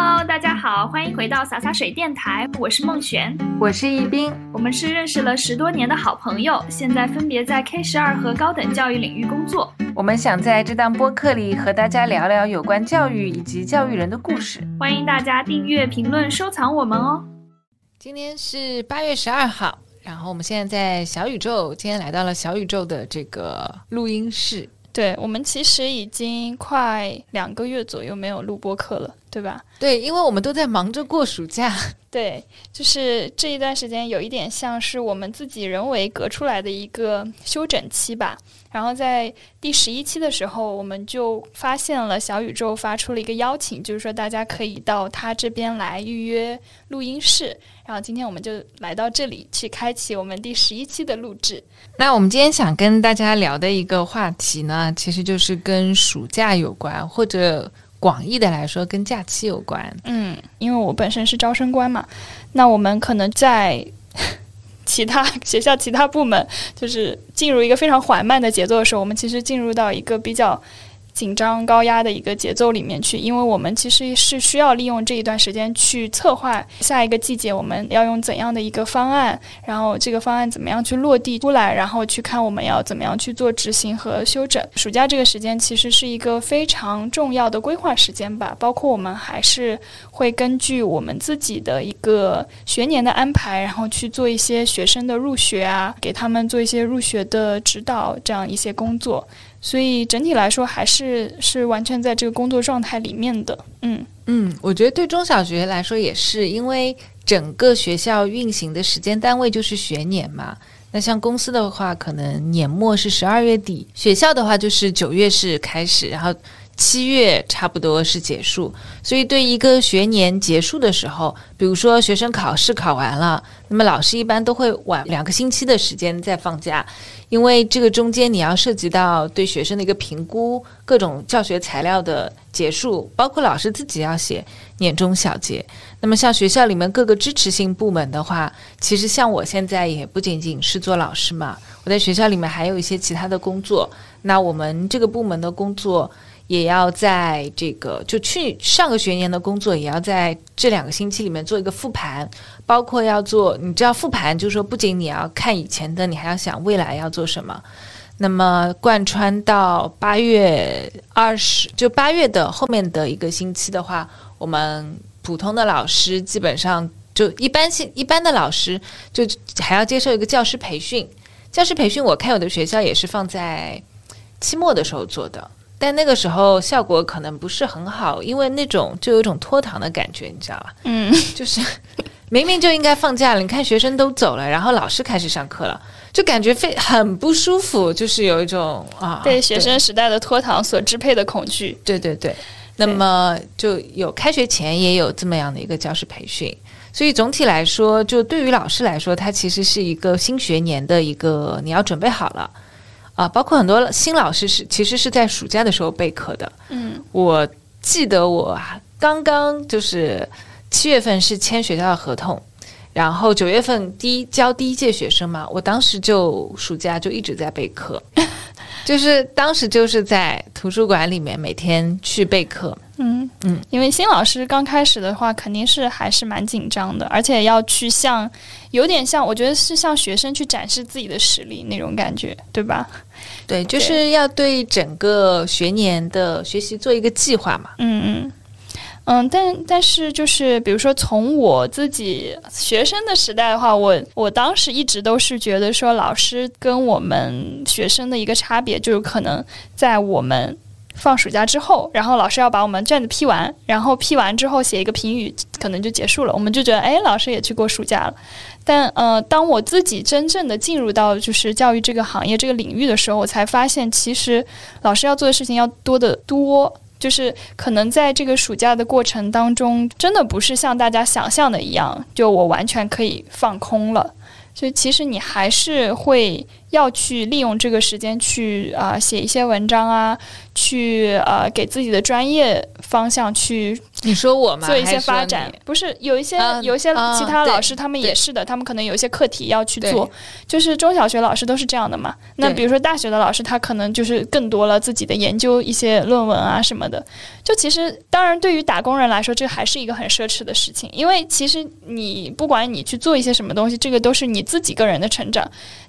Hello，大家好，欢迎回到洒洒水电台，我是孟璇，我是易斌，我们是认识了十多年的好朋友，现在分别在 K 十二和高等教育领域工作。我们想在这档播客里和大家聊聊有关教育以及教育人的故事，欢迎大家订阅、评论、收藏我们哦。今天是八月十二号，然后我们现在在小宇宙，今天来到了小宇宙的这个录音室。对我们其实已经快两个月左右没有录播课了，对吧？对，因为我们都在忙着过暑假。对，就是这一段时间有一点像是我们自己人为隔出来的一个休整期吧。然后在第十一期的时候，我们就发现了小宇宙发出了一个邀请，就是说大家可以到他这边来预约录音室。然后今天我们就来到这里去开启我们第十一期的录制。那我们今天想跟大家聊的一个话题呢，其实就是跟暑假有关，或者。广义的来说，跟假期有关。嗯，因为我本身是招生官嘛，那我们可能在其他学校、其他部门，就是进入一个非常缓慢的节奏的时候，我们其实进入到一个比较。紧张高压的一个节奏里面去，因为我们其实是需要利用这一段时间去策划下一个季节我们要用怎样的一个方案，然后这个方案怎么样去落地出来，然后去看我们要怎么样去做执行和修整。暑假这个时间其实是一个非常重要的规划时间吧，包括我们还是会根据我们自己的一个学年的安排，然后去做一些学生的入学啊，给他们做一些入学的指导这样一些工作。所以整体来说，还是是完全在这个工作状态里面的。嗯嗯，我觉得对中小学来说也是，因为整个学校运行的时间单位就是学年嘛。那像公司的话，可能年末是十二月底；学校的话，就是九月是开始，然后。七月差不多是结束，所以对一个学年结束的时候，比如说学生考试考完了，那么老师一般都会晚两个星期的时间再放假，因为这个中间你要涉及到对学生的一个评估，各种教学材料的结束，包括老师自己要写年终小结。那么像学校里面各个支持性部门的话，其实像我现在也不仅仅是做老师嘛，我在学校里面还有一些其他的工作。那我们这个部门的工作。也要在这个就去上个学年的工作，也要在这两个星期里面做一个复盘，包括要做，你知道复盘就是说，不仅你要看以前的，你还要想未来要做什么。那么贯穿到八月二十，就八月的后面的一个星期的话，我们普通的老师基本上就一般性一般的老师就还要接受一个教师培训。教师培训我看有的学校也是放在期末的时候做的。但那个时候效果可能不是很好，因为那种就有一种拖堂的感觉，你知道吧？嗯，就是 明明就应该放假了，你看学生都走了，然后老师开始上课了，就感觉非很不舒服，就是有一种啊，被学生时代的拖堂所支配的恐惧。对对对，那么就有开学前也有这么样的一个教师培训，所以总体来说，就对于老师来说，它其实是一个新学年的一个你要准备好了。啊，包括很多新老师是其实是在暑假的时候备课的。嗯，我记得我刚刚就是七月份是签学校的合同，然后九月份第一教第一届学生嘛，我当时就暑假就一直在备课，就是当时就是在图书馆里面每天去备课。嗯嗯，因为新老师刚开始的话，肯定是还是蛮紧张的，而且要去向，有点像，我觉得是向学生去展示自己的实力那种感觉，对吧？对，就是要对整个学年的学习做一个计划嘛。嗯嗯嗯，但但是就是比如说从我自己学生的时代的话，我我当时一直都是觉得说，老师跟我们学生的一个差别，就是可能在我们。放暑假之后，然后老师要把我们卷子批完，然后批完之后写一个评语，可能就结束了。我们就觉得，哎，老师也去过暑假了。但呃，当我自己真正的进入到就是教育这个行业这个领域的时候，我才发现，其实老师要做的事情要多得多。就是可能在这个暑假的过程当中，真的不是像大家想象的一样，就我完全可以放空了。就其实你还是会要去利用这个时间去啊、写一些文章啊，去呃给自己的专业方向去你说我吗？做一些发展你。不是有一些、嗯有一些嗯其他老师他们也是的，他们可能有一些课题要去做，就是中小学老师都是这样的嘛。那比如说大学的老师，他可能就是更多了自己的研究一些论文啊什么的。就其实当然对于打工人来说，这还是一个很奢侈的事情，因为其实你不管你去做一些什么东西，这个都是你自己个人的成长。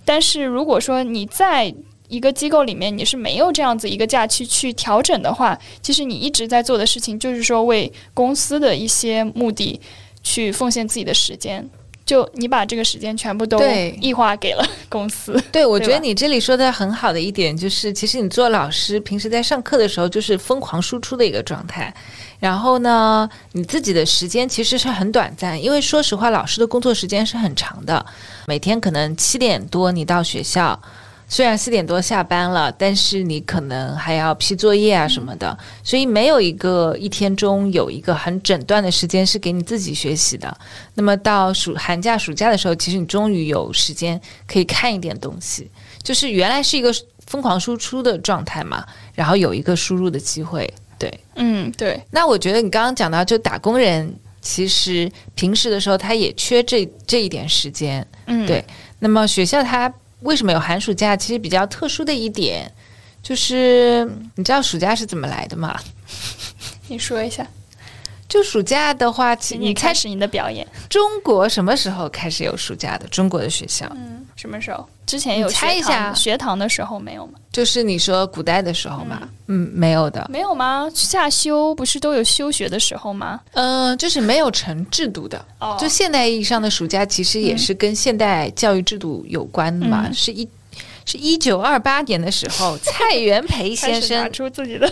但是如果说你在一个机构里面，你是没有这样子一个假期去调整的话，其实你一直在做的事情就是说为公司的一些目的去奉献自己的时间。就你把这个时间全部都对异化给了 公司，对，我觉得你这里说的很好的一点就是，其实你做老师，平时在上课的时候就是疯狂输出的一个状态，然后呢，你自己的时间其实是很短暂，因为说实话，老师的工作时间是很长的，每天可能七点多你到学校。虽然四点多下班了，但是你可能还要批作业啊什么的，所以没有一个一天中有一个很整段的时间是给你自己学习的。那么到暑寒假、暑假的时候，其实你终于有时间可以看一点东西，就是原来是一个疯狂输出的状态嘛，然后有一个输入的机会。对，嗯，对，那我觉得你刚刚讲到，就打工人其实平时的时候他也缺这这一点时间。嗯，对那么学校它为什么有寒暑假？其实比较特殊的一点就是，你知道暑假是怎么来的吗？你说一下，就暑假的话，请你开始你的表演，中国什么时候开始有暑假的？中国的学校，嗯，什么时候？之前有你猜学一下堂学堂的时候没有吗？就是你说古代的时候嘛？嗯，没有的。没有吗？夏休不是都有休学的时候吗？嗯、就是没有成制度的。哦就现代意义上的暑假，其实也是跟现代教育制度有关的嘛。嗯是一是一九二八年的时候，蔡元培先生 拿生出自己的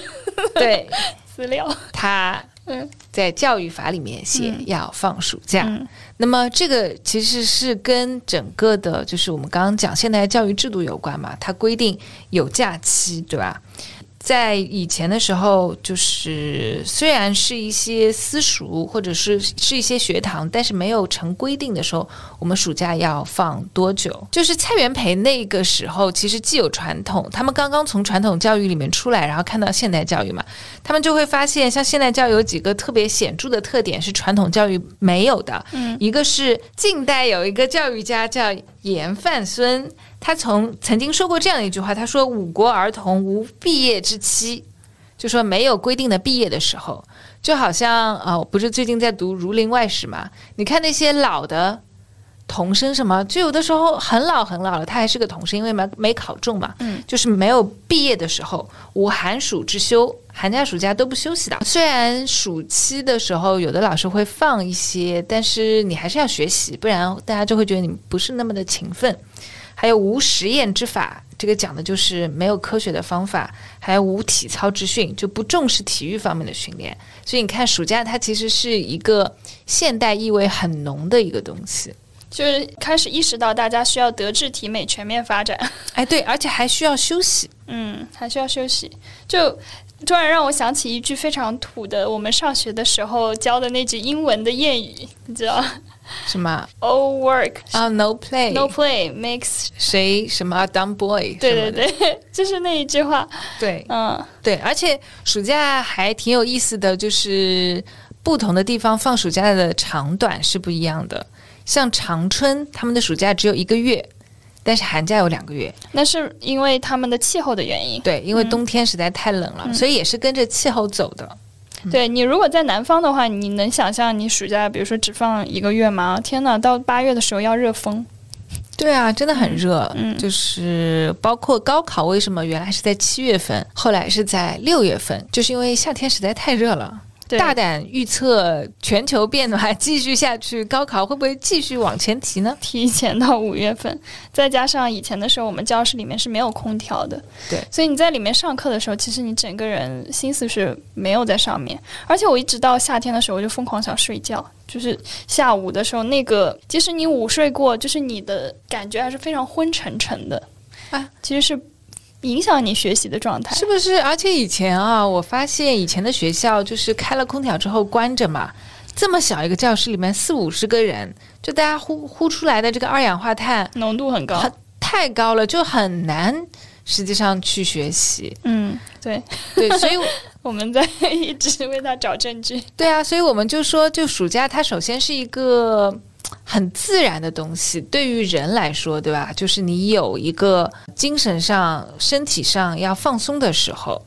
对 资料，他嗯在教育法里面写嗯要放暑假。嗯那么这个其实是跟整个的，就是我们刚刚讲现代教育制度有关嘛，它规定有假期，对吧？在以前的时候，就是虽然是一些私塾或者是是一些学堂，但是没有成规定的时候，我们暑假要放多久？就是蔡元培那个时候，其实既有传统，他们刚刚从传统教育里面出来，然后看到现代教育嘛，他们就会发现，像现代教育有几个特别显著的特点是传统教育没有的。嗯一个是近代有一个教育家叫严范孙，他从曾经说过这样的一句话，他说：“五国儿童无毕业之期。”就说没有规定的毕业的时候，就好像呃，我不是最近在读《儒林外史》嘛？你看那些老的童生什么，就有的时候很老很老了，他还是个童生，因为没没考中嘛，嗯，就是没有毕业的时候，无寒暑之休，寒假暑假都不休息的。虽然暑期的时候有的老师会放一些，但是你还是要学习，不然大家就会觉得你不是那么的勤奋。还有无实验之法，这个讲的就是没有科学的方法，还有无体操之训，就不重视体育方面的训练。所以你看，暑假它其实是一个现代意味很浓的一个东西。就是开始意识到大家需要德智体美全面发展，哎，对，而且还需要休息。嗯，还需要休息。就突然让我想起一句非常土的，我们上学的时候教的那句英文的谚语，你知道 什么？All work 啊、n o play，no play makes。谁什么 dumb boy？对对对，就是那一句话。对嗯对，而且暑假还挺有意思的，就是不同的地方放暑假的长短是不一样的。像长春，他们的暑假只有一个月，但是寒假有两个月。那是因为他们的气候的原因。对，因为嗯冬天实在太冷了，嗯所以也是跟着气候走的。对你如果在南方的话，你能想象你暑假比如说只放一个月吗？天呐，到八月的时候要热疯。对啊，真的很热。嗯就是包括高考，为什么原来是在七月份，后来是在六月份，就是因为夏天实在太热了。对。大胆预测全球变暖继续下去，高考会不会继续往前提呢？提前到五月份，再加上以前的时候，我们教室里面是没有空调的，对。所以你在里面上课的时候，其实你整个人心思是没有在上面。而且我一直到夏天的时候，我就疯狂想睡觉，就是下午的时候，那个即使你午睡过，就是你的感觉还是非常昏沉沉的。啊，其实是影响你学习的状态。是不是？而且以前啊，我发现以前的学校就是开了空调之后关着嘛，这么小一个教室里面四五十个人，就大家呼呼出来的这个二氧化碳浓度很高，很太高了，就很难实际上去学习。嗯，对对，所以 我们在一直为他找证据。对啊，所以我们就说，就暑假它首先是一个很自然的东西，对于人来说，对吧？就是你有一个精神上、身体上要放松的时候。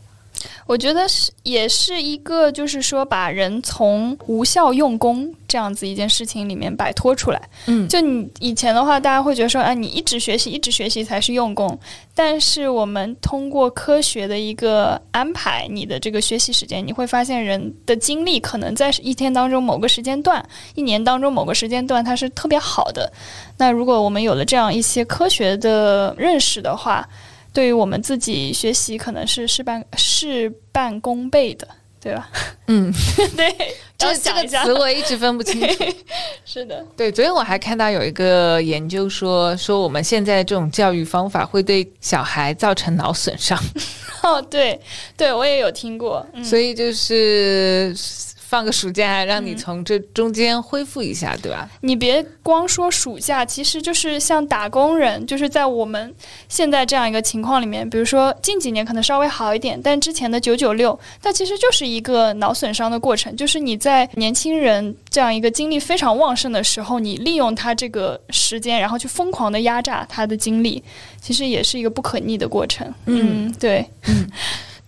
我觉得是，也是一个，就是说，把人从无效用功这样子一件事情里面摆脱出来。嗯，就你以前的话，大家会觉得说，啊，你一直学习，一直学习才是用功。但是我们通过科学的一个安排，你的这个学习时间，你会发现人的精力可能在一天当中某个时间段，一年当中某个时间段，它是特别好的。那如果我们有了这样一些科学的认识的话，对于我们自己学习，可能是事半事半功倍的，对吧？嗯，对，这这个词我一直分不清楚。是的，对，昨天我还看到有一个研究说，说我们现在这种教育方法会对小孩造成脑损伤。哦，对，对我也有听过，所以就是。放个暑假，让你从这中间恢复一下，对吧？你别光说暑假，其实就是像打工人，就是在我们现在这样一个情况里面，比如说近几年可能稍微好一点，但之前的九九六，它其实就是一个脑损伤的过程。就是你在年轻人这样一个精力非常旺盛的时候，你利用他这个时间，然后去疯狂的压榨他的精力，其实也是一个不可逆的过程。嗯，对，嗯。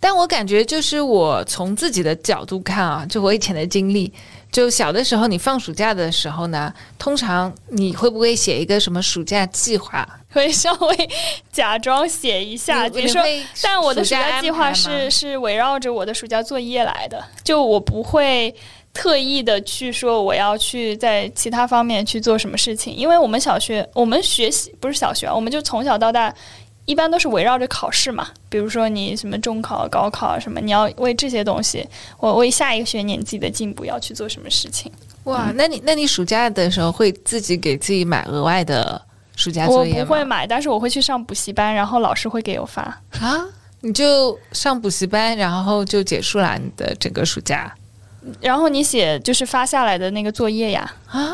但我感觉，就是我从自己的角度看啊，就我以前的经历，就小的时候，你放暑假的时候呢，通常你会不会写一个什么暑假计划？会稍微假装写一下，比如说，但我的暑假计划是是围绕着我的暑假作业来的，就我不会特意的去说我要去在其他方面去做什么事情，因为我们小学我们学习不是小学，我们就从小到大。一般都是围绕着考试嘛，比如说你什么中考、高考什么，你要为这些东西，我为下一个学年自己的进步要去做什么事情。哇，那你那你暑假的时候会自己给自己买额外的暑假作业吗？我不会买，但是我会去上补习班，然后老师会给我发。啊，你就上补习班，然后就结束了你的整个暑假。然后你写就是发下来的那个作业呀。啊，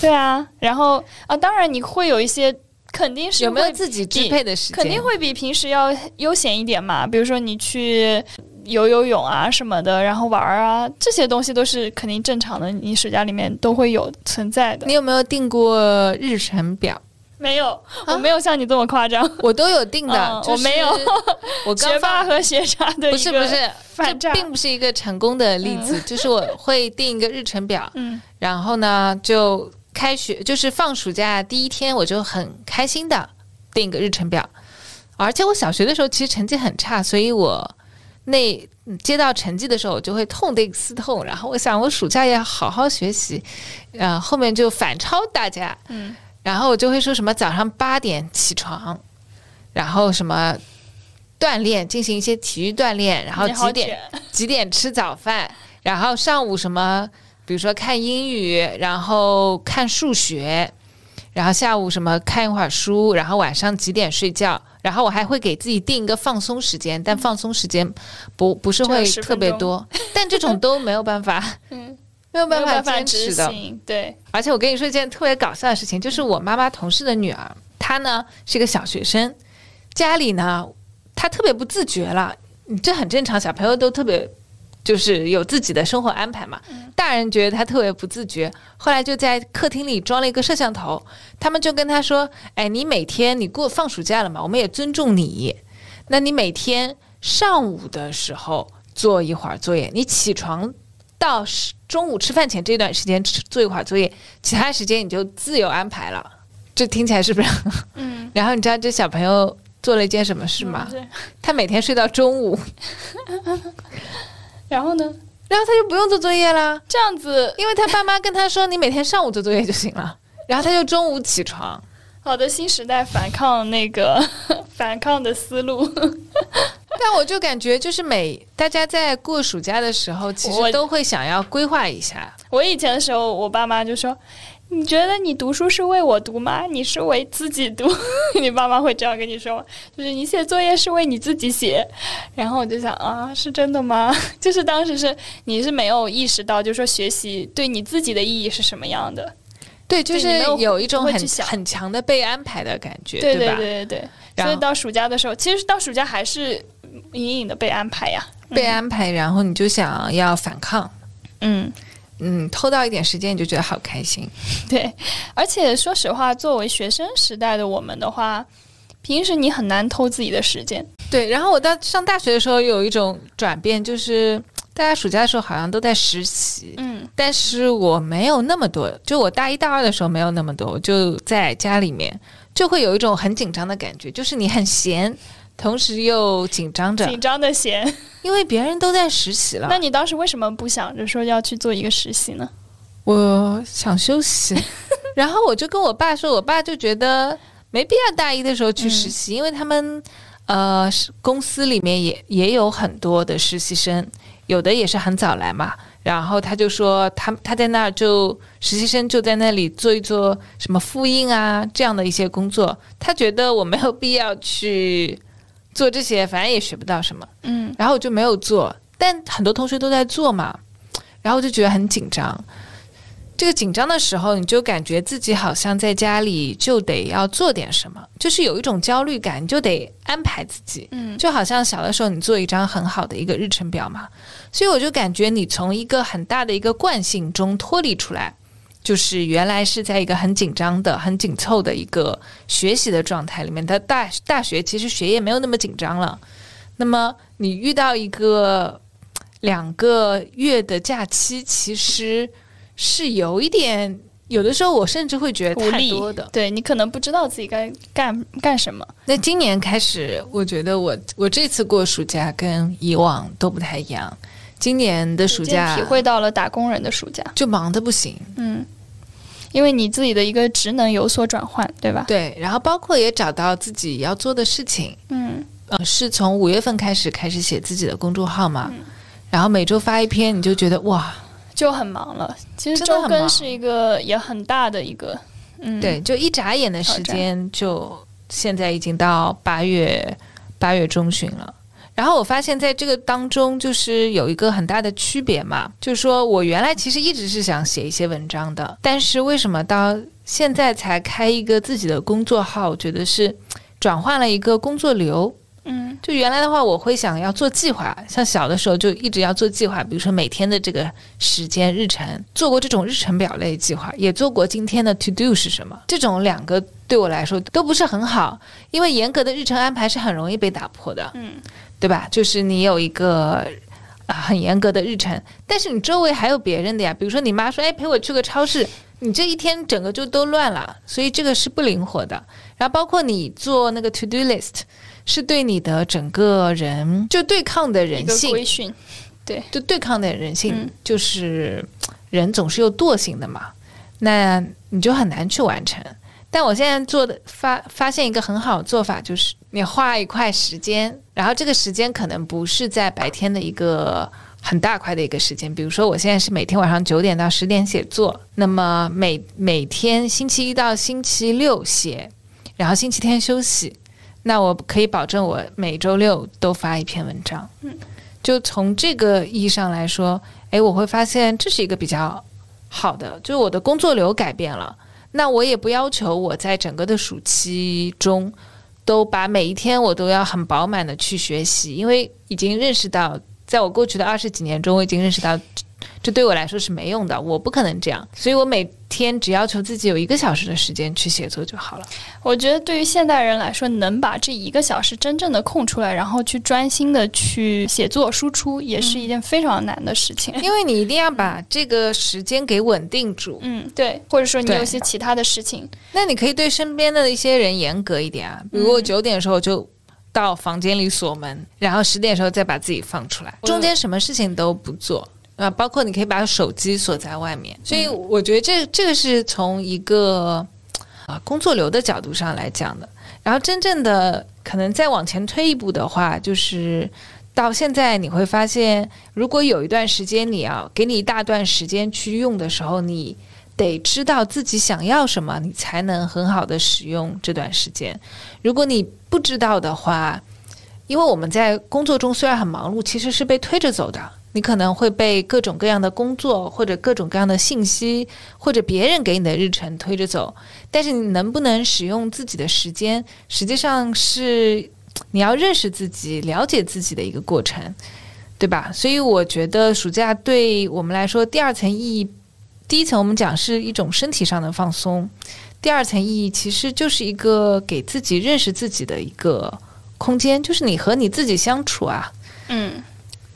对啊，然后啊，当然你会有一些。肯定是有没有自己支配的时间？肯定会比平时要悠闲一点嘛。比如说你去游游泳啊什么的，然后玩儿啊，这些东西都是肯定正常的。你暑假里面都会有存在的。你有没有定过日程表？没有，我没有像你这么夸张。我都有定的，我没有。我学霸和学渣的不是不是，这并不是一个成功的例子。就是我会定一个日程表，嗯，然后呢就。开学就是放暑假第一天，我就很开心的定个日程表，而且我小学的时候其实成绩很差，所以我那接到成绩的时候，我就会痛定思痛，然后我想我暑假要好好学习，呃，后面就反超大家，嗯，然后我就会说什么早上八点起床，然后什么锻炼，进行一些体育锻炼，然后几点几点吃早饭，然后上午什么。比如说看英语，然后看数学，然后下午什么看一会儿书，然后晚上几点睡觉，然后我还会给自己定一个放松时间，但放松时间不不是会特别多，但这种都没有办法，嗯，没有办法坚持的，对。而且我跟你说一件特别搞笑的事情，就是我妈妈同事的女儿，她呢是个小学生，家里呢她特别不自觉了，这很正常，小朋友都特别。就是有自己的生活安排嘛，大人觉得他特别不自觉，后来就在客厅里装了一个摄像头，他们就跟他说：“哎，你每天你过放暑假了嘛，我们也尊重你，那你每天上午的时候做一会儿作业，你起床到中午吃饭前这段时间做一会儿作业，其他时间你就自由安排了。”这听起来是不是？嗯。然后你知道这小朋友做了一件什么事吗？他每天睡到中午。然后呢？然后他就不用做作业啦。这样子，因为他爸妈跟他说：“你每天上午做作业就行了。”然后他就中午起床。好的，新时代反抗那个 反抗的思路。但我就感觉，就是每大家在过暑假的时候，其实都会想要规划一下。我以前的时候，我爸妈就说。你觉得你读书是为我读吗？你是为自己读？你爸妈会这样跟你说吗？就是你写作业是为你自己写，然后我就想啊，是真的吗？就是当时是你是没有意识到，就是说学习对你自己的意义是什么样的。对，就是有有一种很很强的被安排的感觉，对对吧？对对对。所以到暑假的时候，其实到暑假还是隐隐的被安排呀。被安排，然后你就想要反抗，嗯，嗯，偷到一点时间你就觉得好开心。对。而且说实话，作为学生时代的我们的话，平时你很难偷自己的时间。对，然后我到上大学的时候有一种转变，就是大家暑假的时候好像都在实习，嗯但是我没有那么多，就我大一大二的时候没有那么多，我就在家里面就会有一种很紧张的感觉，就是你很闲，同时又紧张着，紧张的闲。因为别人都在实习了那。你当时为什么不想着说要去做一个实习呢？我想休息，然后我就跟我爸说，我爸就觉得没必要大一的时候去实习，因为他们呃是公司里面也也有很多的实习生，有的也是很早来嘛。然后他就说他他在那儿就实习生就在那里做一做什么复印啊这样的一些工作，他觉得我没有必要去做这些，反正也学不到什么。嗯然后我就没有做，但很多同学都在做嘛，然后我就觉得很紧张。这个紧张的时候，你就感觉自己好像在家里就得要做点什么，就是有一种焦虑感，你就得安排自己，嗯就好像小的时候你做一张很好的一个日程表嘛。所以我就感觉你从一个很大的一个惯性中脱离出来，就是原来是在一个很紧张的、很紧凑的一个学习的状态里面。的大大学其实学业没有那么紧张了，那么你遇到一个两个月的假期，其实是有一点，有的时候我甚至会觉得太多的。对你可能不知道自己该干干什么。那今年开始，我觉得我我这次过暑假跟以往都不太一样。今年的暑假体会到了打工人的暑假。就忙的不行，嗯，因为你自己的一个职能有所转换，对吧？对，然后包括也找到自己要做的事情，嗯。呃，是从五月份开始开始写自己的公众号嘛，然后每周发一篇，你就觉得哇，就很忙了。其实周更是一个也很大的一个，嗯，对，就一眨眼的时间，就现在已经到八月八月中旬了。然后我发现，在这个当中，就是有一个很大的区别嘛，就是说我原来其实一直是想写一些文章的，但是为什么到现在才开一个自己的工作号？我觉得是转换了一个工作流。嗯就原来的话，我会想要做计划，像小的时候就一直要做计划，比如说每天的这个时间日程，做过这种日程表类计划，也做过今天的 to do 是什么。这种两个对我来说都不是很好，因为严格的日程安排是很容易被打破的，嗯，对吧？就是你有一个。啊，很严格的日程，但是你周围还有别人的呀，比如说你妈说，哎，陪我去个超市，你这一天整个就都乱了，所以这个是不灵活的。然后包括你做那个 to do list，是对你的整个人就对抗的人性，规训，对就对抗的人性，嗯就是人总是有惰性的嘛，那你就很难去完成。但我现在做的发发现一个很好的做法，就是你花一块时间，然后这个时间可能不是在白天的一个很大块的一个时间，比如说我现在是每天晚上九点到十点写作，那么每每天星期一到星期六写，然后星期天休息，那我可以保证我每周六都发一篇文章。嗯，就从这个意义上来说，诶，我会发现这是一个比较好的，就是我的工作流改变了。那我也不要求我在整个的暑期中都把每一天我都要很饱满的去学习，因为已经认识到，在我过去的二十几年中，我已经认识到这这对我来说是没用的，我不可能这样，所以我每天只要求自己有一个小时的时间去写作就好了。我觉得对于现代人来说，能把这一个小时真正的空出来，然后去专心的去写作输出，也是一件非常难的事情。因为你一定要把这个时间给稳定住。嗯，对，或者说你有些其他的事情，那你可以对身边的一些人严格一点啊，比如我九点的时候就到房间里锁门，然后十点的时候再把自己放出来，中间什么事情都不做。啊，包括你可以把手机锁在外面，所以我觉得这这个是从一个啊工作流的角度上来讲的。然后真正的可能再往前推一步的话，就是到现在你会发现，如果有一段时间你要给你一大段时间去用的时候，你得知道自己想要什么，你才能很好的使用这段时间。如果你不知道的话，因为我们在工作中虽然很忙碌，其实是被推着走的。你可能会被各种各样的工作或者各种各样的信息或者别人给你的日程推着走，但是你能不能使用自己的时间，实际上是你要认识自己、了解自己的一个过程，对吧？所以我觉得暑假对我们来说，第二层意义，第一层我们讲是一种身体上的放松，第二层意义其实就是一个给自己认识自己的一个空间，就是你和你自己相处啊。嗯。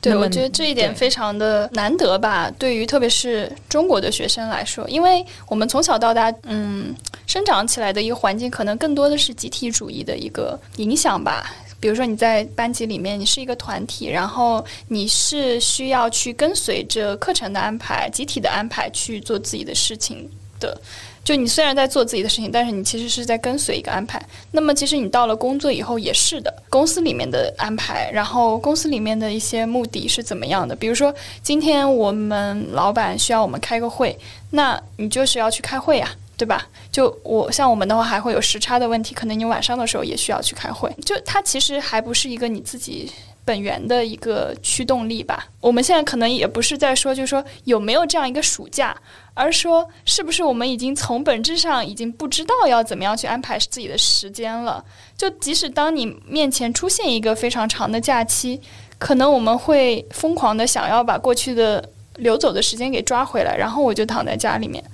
对，我觉得这一点非常的难得吧。对于特别是中国的学生来说，因为我们从小到大，嗯，生长起来的一个环境，可能更多的是集体主义的一个影响吧。比如说你在班级里面，你是一个团体，然后你是需要去跟随着课程的安排、集体的安排去做自己的事情的。就你虽然在做自己的事情，但是你其实是在跟随一个安排。那么，其实你到了工作以后也是的，公司里面的安排，然后公司里面的一些目的是怎么样的？比如说，今天我们老板需要我们开个会，那你就是要去开会呀，对吧？就我像我们的话，还会有时差的问题，可能你晚上的时候也需要去开会。就它其实还不是一个你自己。本源的一个驱动力吧。我们现在可能也不是在说，就是说有没有这样一个暑假，而说是不是我们已经从本质上已经不知道要怎么样去安排自己的时间了。就即使当你面前出现一个非常长的假期，可能我们会疯狂的想要把过去的流走的时间给抓回来，然后我就躺在家里面，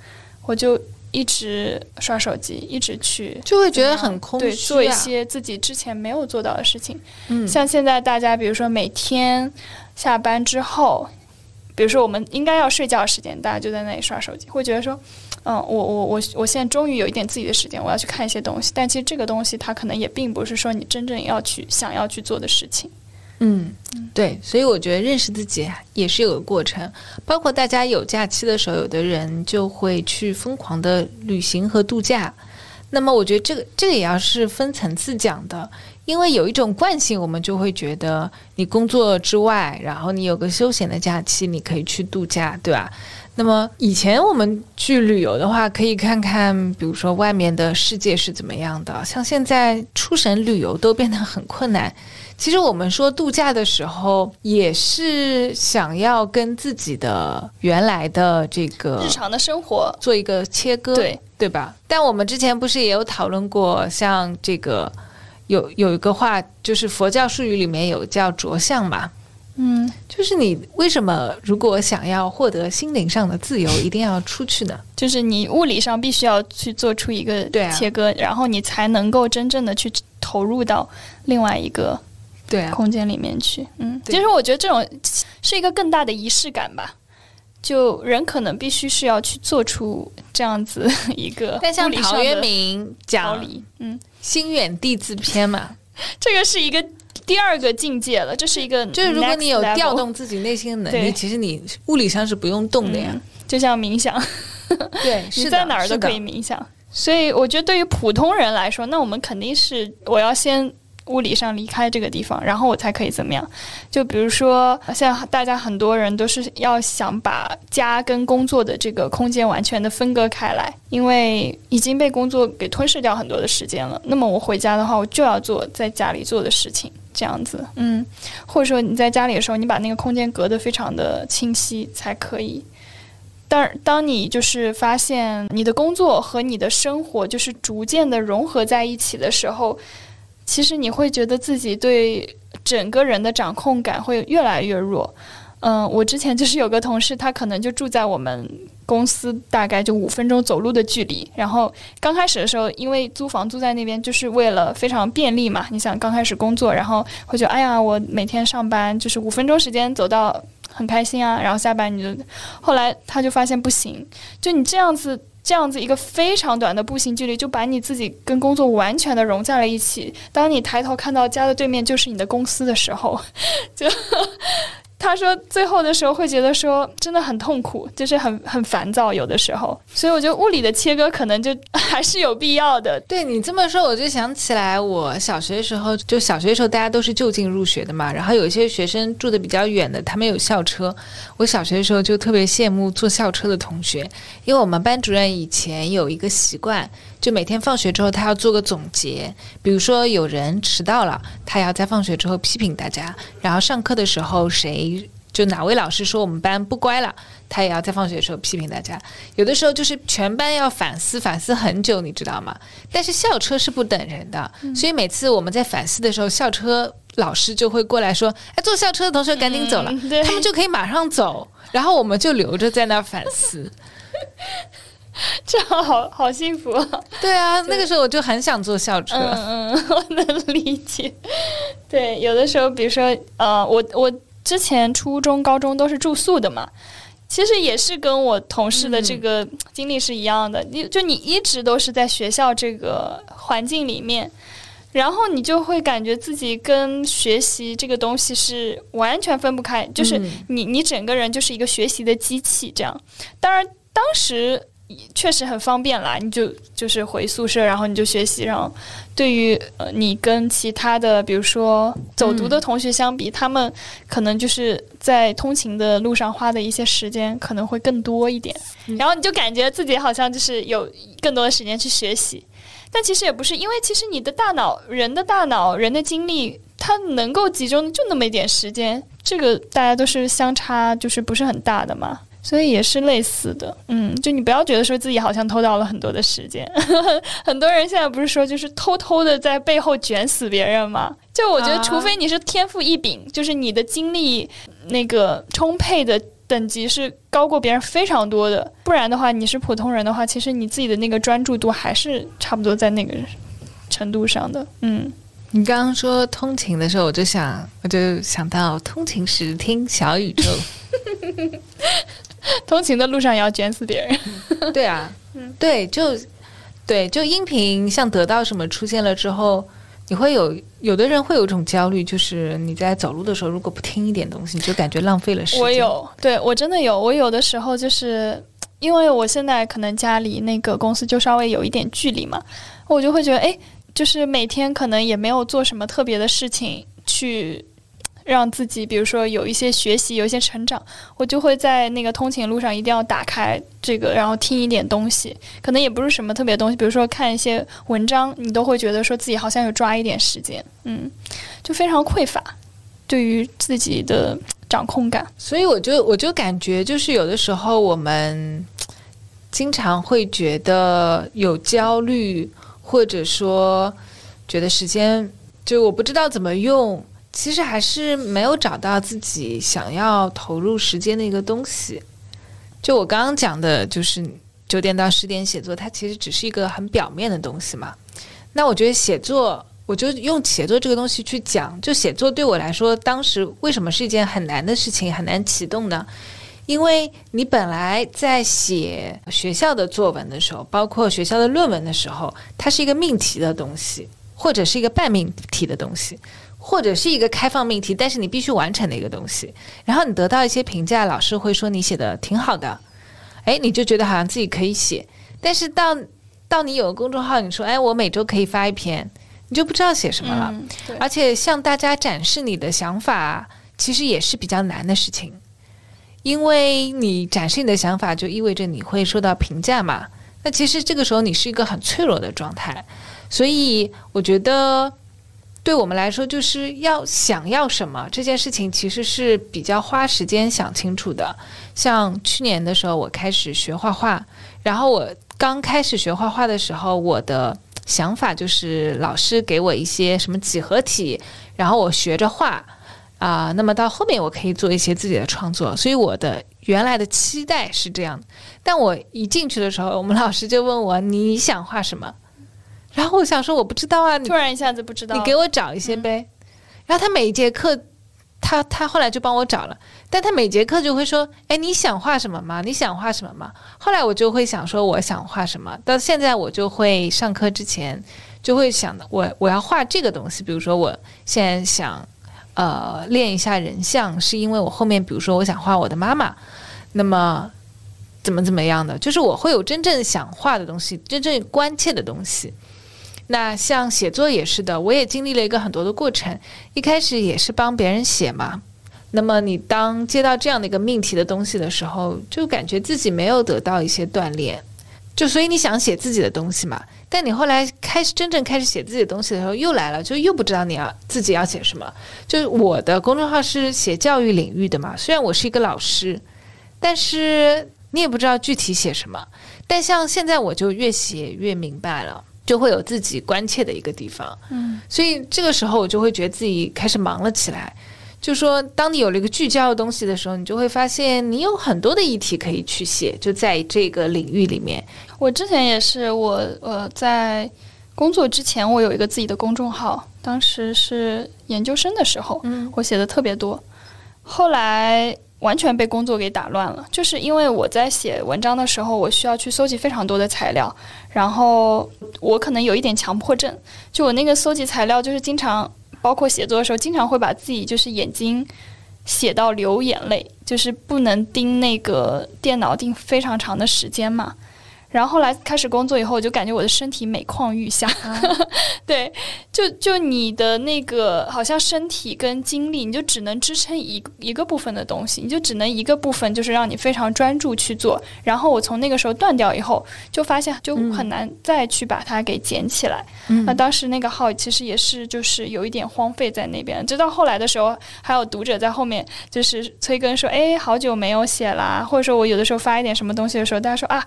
我就。一直刷手机，一直去，就会觉得很空虚，做一些自己之前没有做到的事情。嗯，像现在大家，比如说每天下班之后，比如说我们应该要睡觉时间，大家就在那里刷手机，会觉得说，嗯，我我我我现在终于有一点自己的时间，我要去看一些东西。但其实这个东西它可能也并不是说你真正要去想要去做的事情。嗯，对，所以我觉得认识自己也是有个过程。包括大家有假期的时候，有的人就会去疯狂的旅行和度假。那么，我觉得这个这个也要是分层次讲的，因为有一种惯性，我们就会觉得你工作之外，然后你有个休闲的假期，你可以去度假，对吧？那么以前我们去旅游的话，可以看看，比如说外面的世界是怎么样的。像现在出省旅游都变得很困难。其实我们说度假的时候，也是想要跟自己的原来的这个日常的生活做一个切割，对对吧？但我们之前不是也有讨论过，像这个有有一个话，就是佛教术语里面有叫着相嘛，嗯，就是你为什么如果想要获得心灵上的自由，一定要出去呢？就是你物理上必须要去做出一个切割，然后你才能够真正的去投入到另外一个。对空间里面去，嗯，其实我觉得这种是一个更大的仪式感吧。就人可能必须是要去做出这样子一个，但像陶渊明讲，嗯，心远地自偏嘛，这个是一个第二个境界了。这是一个，就是如果你有调动自己内心的能力，其实你物理上是不用动的呀。就像冥想，对，你在哪儿都可以冥想。所以我觉得对于普通人来说，那我们肯定是我要先。物理上离开这个地方，然后我才可以怎么样？就比如说，现在大家很多人都是要想把家跟工作的这个空间完全的分割开来，因为已经被工作给吞噬掉很多的时间了。那么我回家的话，我就要做在家里做的事情，这样子，嗯，或者说你在家里的时候，你把那个空间隔得非常的清晰才可以。但当你就是发现你的工作和你的生活就是逐渐的融合在一起的时候。其实你会觉得自己对整个人的掌控感会越来越弱。嗯，我之前就是有个同事，他可能就住在我们公司大概就五分钟走路的距离。然后刚开始的时候，因为租房租在那边，就是为了非常便利嘛。你想刚开始工作，然后会觉得哎呀，我每天上班就是五分钟时间走到很开心啊。然后下班你就，后来他就发现不行，就你这样子。这样子一个非常短的步行距离，就把你自己跟工作完全的融在了一起。当你抬头看到家的对面就是你的公司的时候，就。他说：“最后的时候会觉得说真的很痛苦，就是很很烦躁，有的时候。所以我觉得物理的切割可能就 还是有必要的。对你这么说，我就想起来，我小学的时候，就小学的时候大家都是就近入学的嘛。然后有一些学生住的比较远的，他们有校车。我小学的时候就特别羡慕坐校车的同学，因为我们班主任以前有一个习惯。”就每天放学之后，他要做个总结。比如说有人迟到了，他要在放学之后批评大家。然后上课的时候，谁就哪位老师说我们班不乖了，他也要在放学的时候批评大家。有的时候就是全班要反思，反思很久，你知道吗？但是校车是不等人的，所以每次我们在反思的时候，校车老师就会过来说：“哎，坐校车的同学赶紧走了。他们就可以马上走，然后我们就留着在那儿反思。这样好好幸福。对啊，那个时候我就很想坐校车。嗯嗯，我能理解。对，有的时候，比如说，呃，我我。之前初中、高中都是住宿的嘛，其实也是跟我同事的这个经历是一样的。你就你一直都是在学校这个环境里面，然后你就会感觉自己跟学习这个东西是完全分不开，就是你你整个人就是一个学习的机器这样。当然，当时。确实很方便啦，你就就是回宿舍，然后你就学习。然后，对于呃你跟其他的，比如说走读的同学相比，他们可能就是在通勤的路上花的一些时间可能会更多一点。然后你就感觉自己好像就是有更多的时间去学习，但其实也不是，因为其实你的大脑、人的大脑、人的精力，它能够集中就那么一点时间，这个大家都是相差就是不是很大的嘛。所以也是类似的，嗯，就你不要觉得说自己好像偷到了很多的时间，很多人现在不是说就是偷偷的在背后卷死别人吗？就我觉得，除非你是天赋异禀，就是你的精力那个充沛的等级是高过别人非常多的，不然的话，你是普通人的话，其实你自己的那个专注度还是差不多在那个程度上的。嗯，你刚刚说通勤的时候，我就想，我就想到通勤时听小宇宙。通勤的路上也要卷死别人，对啊，嗯，对，就对，就音频像得到什么出现了之后，你会有有的人会有一种焦虑，就是你在走路的时候如果不听一点东西，你就感觉浪费了时间。我有，对我真的有，我有的时候就是因为我现在可能家离那个公司就稍微有一点距离嘛，我就会觉得，哎，就是每天可能也没有做什么特别的事情去。让自己，比如说有一些学习，有一些成长，我就会在那个通勤路上一定要打开这个，然后听一点东西。可能也不是什么特别东西，比如说看一些文章，你都会觉得说自己好像有抓一点时间，嗯，就非常匮乏对于自己的掌控感。所以我就我就感觉，就是有的时候我们经常会觉得有焦虑，或者说觉得时间就我不知道怎么用。其实还是没有找到自己想要投入时间的一个东西。就我刚刚讲的，就是九点到十点写作，它其实只是一个很表面的东西嘛。那我觉得写作，我就用写作这个东西去讲。就写作对我来说，当时为什么是一件很难的事情，很难启动呢？因为你本来在写学校的作文的时候，包括学校的论文的时候，它是一个命题的东西，或者是一个半命题的东西。或者是一个开放命题，但是你必须完成的一个东西，然后你得到一些评价，老师会说你写的挺好的，哎，你就觉得好像自己可以写。但是到到你有个公众号，你说哎，我每周可以发一篇，你就不知道写什么了。而且向大家展示你的想法，其实也是比较难的事情，因为你展示你的想法，就意味着你会受到评价嘛。那其实这个时候你是一个很脆弱的状态，所以我觉得。对我们来说，就是要想要什么这件事情，其实是比较花时间想清楚的。像去年的时候，我开始学画画，然后我刚开始学画画的时候，我的想法就是老师给我一些什么几何体，然后我学着画啊。那么到后面，我可以做一些自己的创作。所以我的原来的期待是这样。但我一进去的时候，我们老师就问我：“你想画什么？”然后我想说，我不知道啊，突然一下子不知道，你给我找一些呗。然后他每一节课，他他后来就帮我找了，但他每节课就会说：“哎，你想画什么吗？你想画什么吗？”后来我就会想说，我想画什么。到现在我就会上课之前就会想的，我我要画这个东西。比如说，我现在想呃练一下人像，是因为我后面比如说我想画我的妈妈，那么怎么怎么样的，就是我会有真正想画的东西，真正关切的东西。那像写作也是的，我也经历了一个很多的过程。一开始也是帮别人写嘛。那么你当接到这样的一个命题的东西的时候，就感觉自己没有得到一些锻炼。就所以你想写自己的东西嘛？但你后来开始真正开始写自己的东西的时候，又来了，就又不知道你要自己要写什么。就是我的公众号是写教育领域的嘛，虽然我是一个老师，但是你也不知道具体写什么。但像现在我就越写越明白了，就会有自己关切的一个地方。嗯，所以这个时候我就会觉得自己开始忙了起来。就说，当你有了一个聚焦的东西的时候，你就会发现你有很多的议题可以去写，就在这个领域里面。我之前也是，我呃在工作之前，我有一个自己的公众号，当时是研究生的时候，嗯我写的特别多，后来完全被工作给打乱了，就是因为我在写文章的时候，我需要去搜集非常多的材料，然后我可能有一点强迫症，就我那个搜集材料，就是经常包括写作的时候，经常会把自己就是眼睛写到流眼泪，就是不能盯那个电脑盯非常长的时间嘛。然后后来开始工作以后，我就感觉我的身体每况愈下，对，就就你的那个好像身体跟精力，你就只能支撑一一个部分的东西，你就只能一个部分，就是让你非常专注去做。然后我从那个时候断掉以后，就发现就很难再去把它给捡起来。嗯那当时那个号其实也是就是有一点荒废在那边，直到后来的时候，还有读者在后面就是催更说，哎，好久没有写啦，或者说我有的时候发一点什么东西的时候，大家说啊，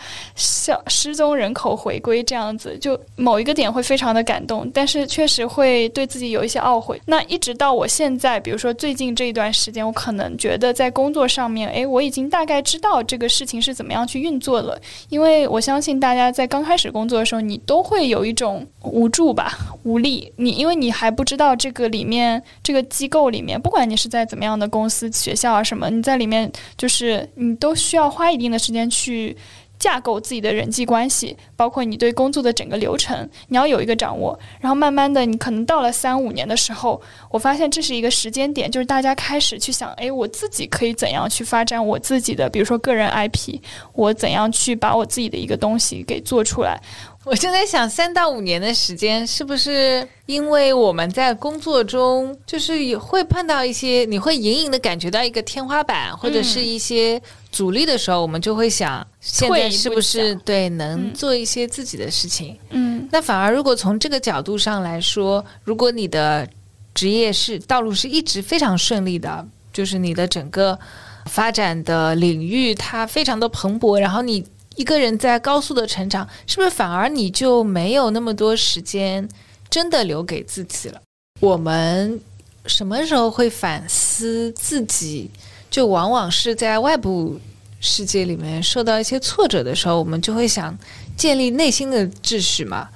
失踪人口回归这样子，就某一个点会非常的感动，但是确实会对自己有一些懊悔。那一直到我现在，比如说最近这一段时间，我可能觉得在工作上面，诶，我已经大概知道这个事情是怎么样去运作了。因为我相信大家在刚开始工作的时候，你都会有一种无助吧、无力。你因为你还不知道这个里面这个机构里面，不管你是在怎么样的公司、学校啊什么，你在里面就是你都需要花一定的时间去。架构自己的人际关系，包括你对工作的整个流程，你要有一个掌握。然后慢慢的，你可能到了三五年的时候，我发现这是一个时间点，就是大家开始去想，诶，我自己可以怎样去发展我自己的，比如说个人 IP，我怎样去把我自己的一个东西给做出来。我就在想，三到五年的时间，是不是因为我们在工作中，就是也会碰到一些，你会隐隐的感觉到一个天花板，或者是一些阻力的时候，我们就会想，现在是不是对能做一些自己的事情？嗯那反而如果从这个角度上来说，如果你的职业是道路是一直非常顺利的，就是你的整个发展的领域它非常的蓬勃，然后你一个人在高速的成长，是不是反而你就没有那么多时间真的留给自己了？我们什么时候会反思自己？就往往是在外部世界里面受到一些挫折的时候，我们就会想建立内心的秩序嘛。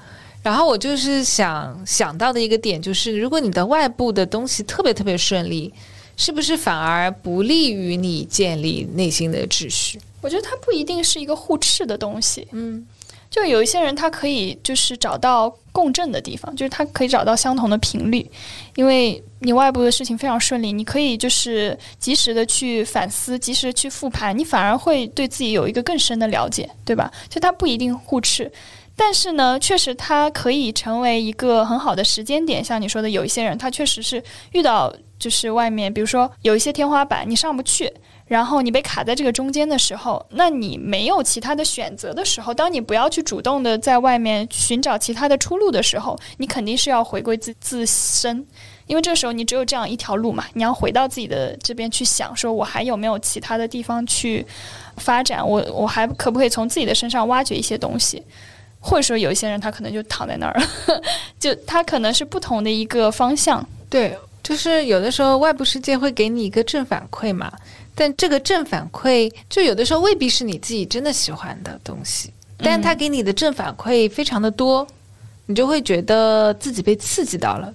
然后我就是想想到的一个点就是，如果你的外部的东西特别特别顺利，是不是反而不利于你建立内心的秩序？我觉得它不一定是一个互斥的东西。嗯就有一些人，他可以就是找到共振的地方，就是他可以找到相同的频率，因为你外部的事情非常顺利，你可以就是及时的去反思，及时的去复盘，你反而会对自己有一个更深的了解，对吧？就它不一定互斥。但是呢，确实它可以成为一个很好的时间点。像你说的，有一些人他确实是遇到就是外面，比如说有一些天花板你上不去，然后你被卡在这个中间的时候，那你没有其他的选择的时候，当你不要去主动的在外面寻找其他的出路的时候，你肯定是要回归自自身，因为这时候你只有这样一条路嘛，你要回到自己的这边去想，说我还有没有其他的地方去发展，我我还可不可以从自己的身上挖掘一些东西。或者说，有一些人他可能就躺在那儿，就他可能是不同的一个方向。对，就是有的时候外部世界会给你一个正反馈嘛，但这个正反馈就有的时候未必是你自己真的喜欢的东西，但他给你的正反馈非常的多，你就会觉得自己被刺激到了，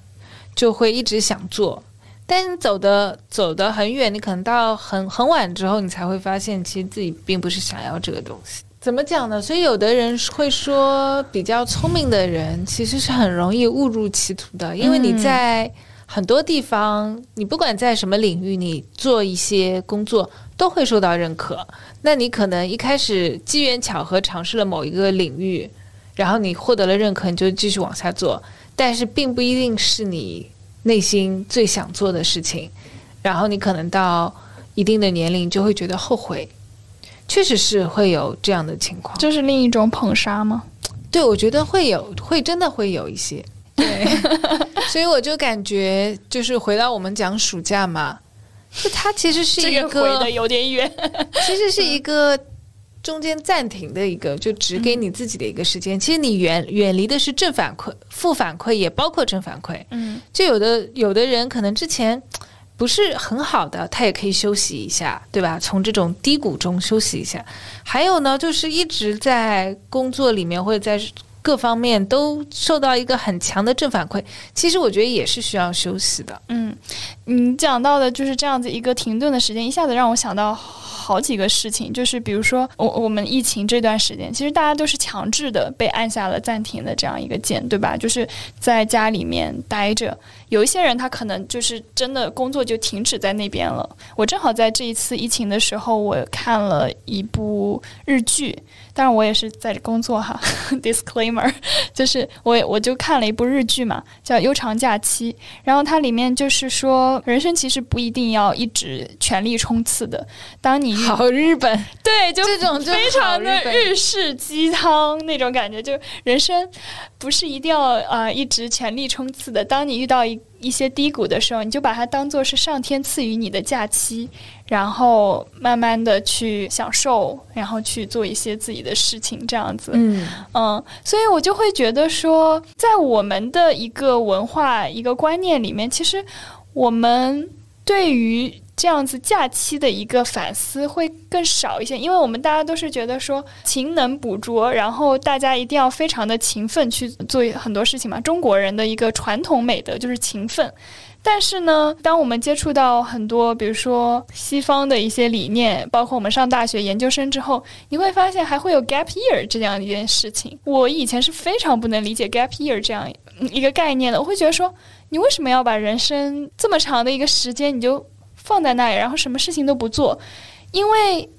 就会一直想做。但走的走得很远，你可能到很很晚之后，你才会发现，其实自己并不是想要这个东西。怎么讲呢？所以有的人会说，比较聪明的人其实是很容易误入歧途的，因为你在很多地方，你不管在什么领域，你做一些工作都会受到认可。那你可能一开始机缘巧合尝试了某一个领域，然后你获得了认可，你就继续往下做，但是并不一定是你内心最想做的事情。然后你可能到一定的年龄就会觉得后悔。确实是会有这样的情况。就是另一种捧杀吗？对，我觉得会有，会真的会有一些。对，所以我就感觉，就是回到我们讲暑假嘛，就它其实是一个回的有点远，其实是一个中间暂停的一个，就只给你自己的一个时间。其实你远远离的是正反馈、负反馈，也包括正反馈。嗯，就有的有的人可能之前不是很好的，他也可以休息一下，对吧？从这种低谷中休息一下。还有呢，就是一直在工作里面或者在。各方面都受到一个很强的正反馈，其实我觉得也是需要休息的。嗯，你讲到的就是这样子一个停顿的时间，一下子让我想到好几个事情，就是比如说我我们疫情这段时间，其实大家都是强制的被按下了暂停的这样一个键，对吧？就是在家里面待着，有一些人他可能就是真的工作就停止在那边了。我正好在这一次疫情的时候，我看了一部日剧。当然，我也是在工作哈。Disclaimer，就是我我就看了一部日剧嘛，叫《悠长假期》，然后它里面就是说，人生其实不一定要一直全力冲刺的。当你好日本，对，就这种非常的日式鸡汤那种感觉，就人生不是一定要啊一直全力冲刺的。当你遇到一一些低谷的时候，你就把它当做是上天赐予你的假期。然后慢慢的去享受，然后去做一些自己的事情，这样子。嗯嗯，所以我就会觉得说，在我们的一个文化、一个观念里面，其实我们对于这样子假期的一个反思会更少一些，因为我们大家都是觉得说勤能补拙，然后大家一定要非常的勤奋去做很多事情嘛。中国人的一个传统美德就是勤奋。但是呢，当我们接触到很多，比如说西方的一些理念，包括我们上大学、研究生之后，你会发现还会有 gap year 这样一件事情。我以前是非常不能理解 gap year 这样一个概念的，我会觉得说，你为什么要把人生这么长的一个时间你就放在那里，然后什么事情都不做？因为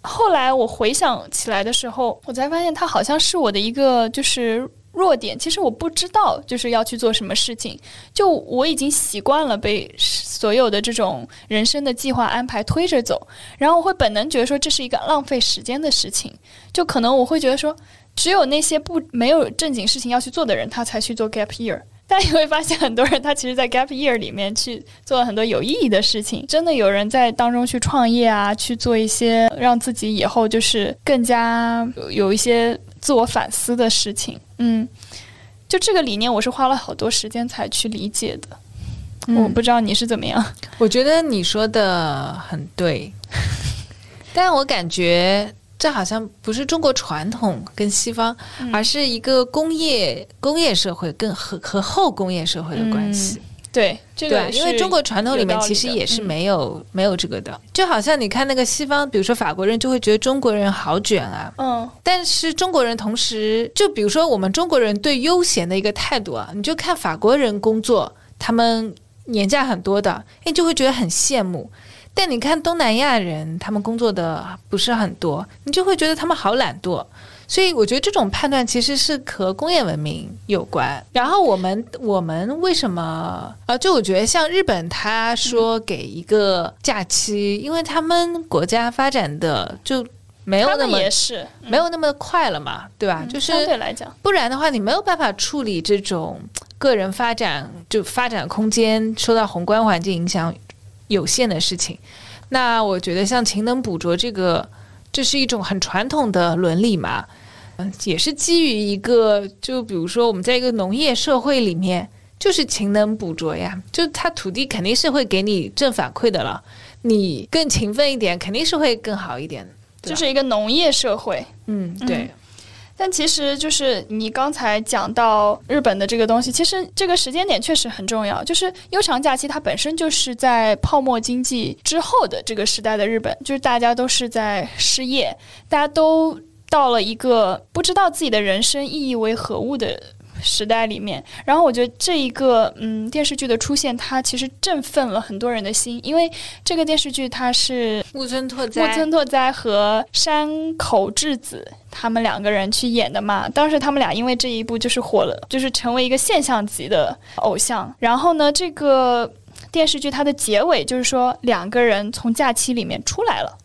后来我回想起来的时候，我才发现它好像是我的一个就是。弱点其实我不知道，就是要去做什么事情。就我已经习惯了被所有的这种人生的计划安排推着走，然后我会本能觉得说这是一个浪费时间的事情。就可能我会觉得说，只有那些不没有正经事情要去做的人，他才去做 gap year。但你会发现，很多人他其实，在 gap year 里面去做了很多有意义的事情。真的有人在当中去创业啊，去做一些让自己以后就是更加有一些。自我反思的事情，嗯，就这个理念，我是花了好多时间才去理解的。我不知道你是怎么样。我觉得你说的很对，但我感觉这好像不是中国传统跟西方，而是一个工业工业社会跟和和后工业社会的关系。对，这个因为中国传统里面其实也是没有没有这个的，就好像你看那个西方，比如说法国人就会觉得中国人好卷啊，嗯，但是中国人同时就比如说我们中国人对悠闲的一个态度啊，你就看法国人工作，他们年假很多的，哎，就会觉得很羡慕，但你看东南亚人，他们工作的不是很多，你就会觉得他们好懒惰。所以我觉得这种判断其实是和工业文明有关。然后我们我们为什么啊，就我觉得像日本，他说给一个假期，因为他们国家发展的就没有那么也是没有那么快了嘛，对吧？就是相对来讲，不然的话你没有办法处理这种个人发展就发展空间受到宏观环境影响有限的事情。那我觉得像勤能补拙这个，这是一种很传统的伦理嘛。嗯也是基于一个，就比如说我们在一个农业社会里面，就是勤能补拙呀，就它土地肯定是会给你正反馈的了，你更勤奋一点，肯定是会更好一点。就是一个农业社会，嗯，对。但其实就是你刚才讲到日本的这个东西，其实这个时间点确实很重要。就是悠长假期，它本身就是在泡沫经济之后的这个时代的日本，就是大家都是在失业，大家都。到了一个不知道自己的人生意义为何物的时代里面，然后我觉得这一个嗯电视剧的出现，它其实振奋了很多人的心，因为这个电视剧它是木村拓哉、木村拓哉和山口智子他们两个人去演的嘛。当时他们俩因为这一部就是火了，就是成为一个现象级的偶像。然后呢，这个电视剧它的结尾就是说两个人从假期里面出来了。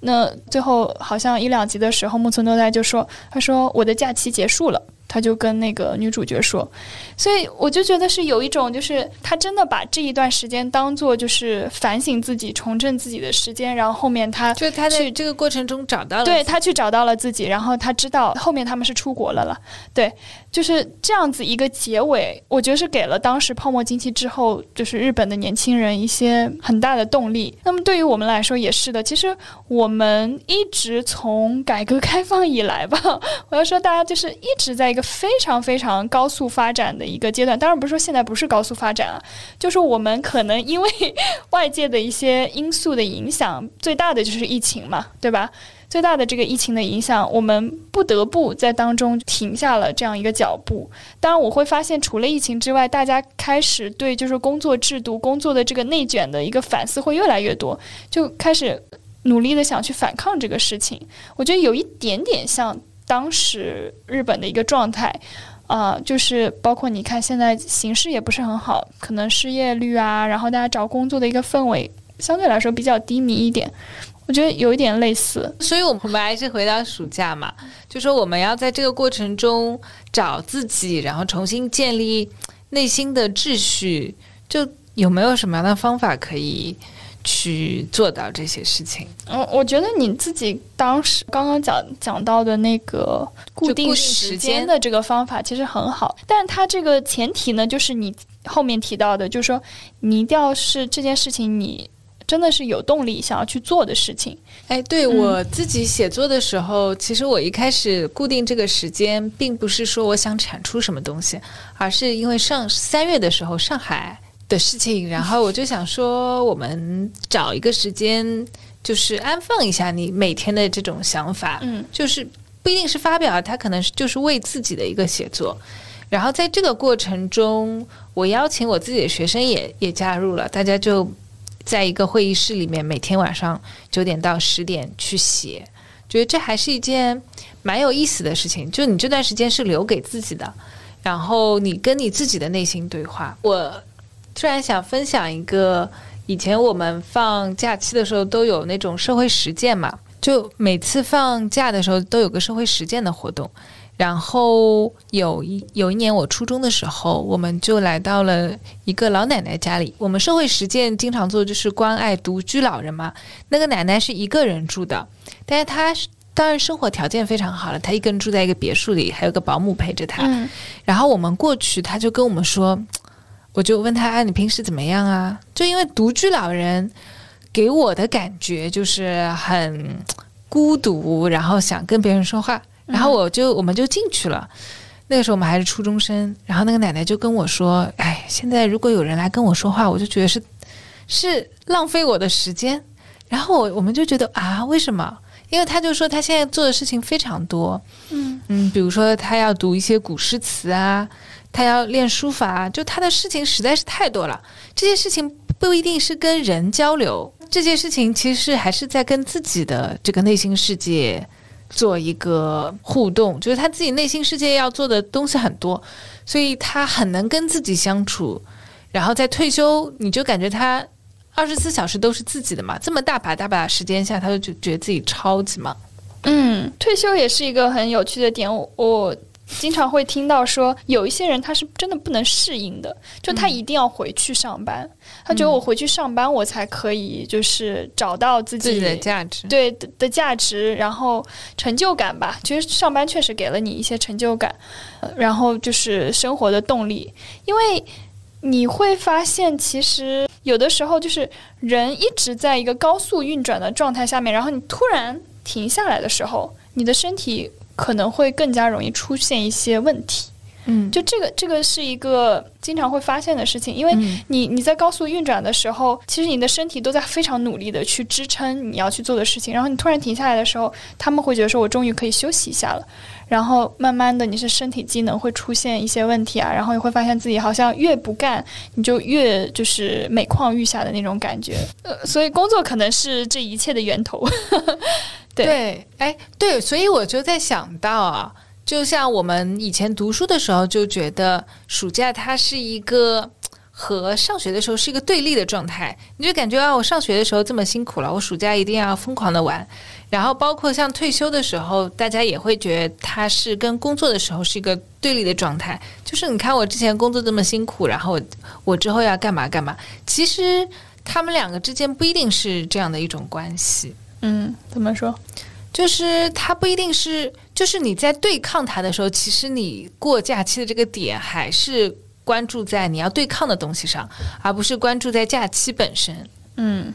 那最后好像一两集的时候，木村拓哉就说：“他说我的假期结束了。”他就跟那个女主角说，所以我就觉得是有一种，就是他真的把这一段时间当做就是反省自己、重振自己的时间，然后后面他就他在这个过程中找到了，对他去找到了自己，然后他知道后面他们是出国了了，对，就是这样子一个结尾，我觉得是给了当时泡沫经济之后就是日本的年轻人一些很大的动力。那么对于我们来说也是的，其实我们一直从改革开放以来吧，我要说大家就是一直在。一个非常非常高速发展的一个阶段，当然不是说现在不是高速发展啊，就是我们可能因为 外界的一些因素的影响，最大的就是疫情嘛，对吧？最大的这个疫情的影响，我们不得不在当中停下了这样一个脚步。当然，我会发现除了疫情之外，大家开始对就是工作制度、工作的这个内卷的一个反思会越来越多，就开始努力的想去反抗这个事情。我觉得有一点点像。当时日本的一个状态，啊，就是包括你看，现在形势也不是很好，可能失业率啊，然后大家找工作的一个氛围相对来说比较低迷一点，我觉得有一点类似。所以，我们还是回到暑假嘛，就说我们要在这个过程中找自己，然后重新建立内心的秩序，就有没有什么样的方法可以？去做到这些事情。嗯，我觉得你自己当时刚刚讲讲到的那个固定时间的这个方法其实很好，但是它这个前提呢，就是你后面提到的，就是说你一定要是这件事情你真的是有动力想要去做的事情。哎，对我自己写作的时候，其实我一开始固定这个时间，并不是说我想产出什么东西，而是因为上三月的时候上海。的事情，然后我就想说，我们找一个时间，就是安放一下你每天的这种想法，嗯，就是不一定是发表，它可能是就是为自己的一个写作。然后在这个过程中，我邀请我自己的学生也也加入了，大家就在一个会议室里面，每天晚上九点到十点去写，觉得这还是一件蛮有意思的事情。就你这段时间是留给自己的，然后你跟你自己的内心对话。我。突然想分享一个，以前我们放假期的时候都有那种社会实践嘛，就每次放假的时候都有个社会实践的活动。然后有一有一年我初中的时候，我们就来到了一个老奶奶家里。我们社会实践经常做就是关爱独居老人嘛。那个奶奶是一个人住的，但是她当然生活条件非常好了，她一个人住在一个别墅里，还有个保姆陪着她。然后我们过去，她就跟我们说。我就问她：“啊，你平时怎么样啊？”就因为独居老人给我的感觉就是很孤独，然后想跟别人说话，然后我就我们就进去了。那个时候我们还是初中生，然后那个奶奶就跟我说：“哎，现在如果有人来跟我说话，我就觉得是是浪费我的时间。”然后我我们就觉得啊，为什么？因为他就说他现在做的事情非常多，嗯嗯，比如说他要读一些古诗词啊。他要练书法，就他的事情实在是太多了。这些事情不一定是跟人交流，这些事情其实还是在跟自己的这个内心世界做一个互动。就是他自己内心世界要做的东西很多，所以他很能跟自己相处。然后在退休，你就感觉他二十四小时都是自己的嘛。这么大把大把时间下，他就觉得自己超级忙。嗯，退休也是一个很有趣的点。我。经常会听到说，有一些人他是真的不能适应的，就他一定要回去上班，他觉得我回去上班，我才可以就是找到自己的价值，对的价值，然后成就感吧。其实上班确实给了你一些成就感，然后就是生活的动力。因为你会发现，其实有的时候就是人一直在一个高速运转的状态下面，然后你突然停下来的时候，你的身体。可能会更加容易出现一些问题，嗯，就这个这个是一个经常会发现的事情，因为你你在高速运转的时候，其实你的身体都在非常努力的去支撑你要去做的事情，然后你突然停下来的时候，他们会觉得说我终于可以休息一下了，然后慢慢的你是身体机能会出现一些问题啊，然后你会发现自己好像越不干你就越就是每况愈下的那种感觉，呃，所以工作可能是这一切的源头。对，哎，对，所以我就在想到啊，就像我们以前读书的时候，就觉得暑假它是一个和上学的时候是一个对立的状态，你就感觉啊，我上学的时候这么辛苦了，我暑假一定要疯狂的玩。然后包括像退休的时候，大家也会觉得它是跟工作的时候是一个对立的状态。就是你看我之前工作这么辛苦，然后我我之后要干嘛干嘛。其实他们两个之间不一定是这样的一种关系。嗯，怎么说？就是他不一定是，就是你在对抗他的时候，其实你过假期的这个点还是。关注在你要对抗的东西上，而不是关注在假期本身。嗯，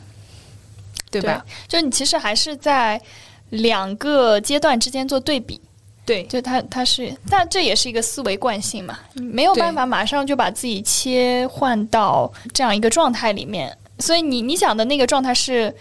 对吧？就你其实还是在两个阶段之间做对比。对，就它它是，但这也是一个思维惯性嘛，没有办法马上就把自己切换到这样一个状态里面。所以你你想的那个状态是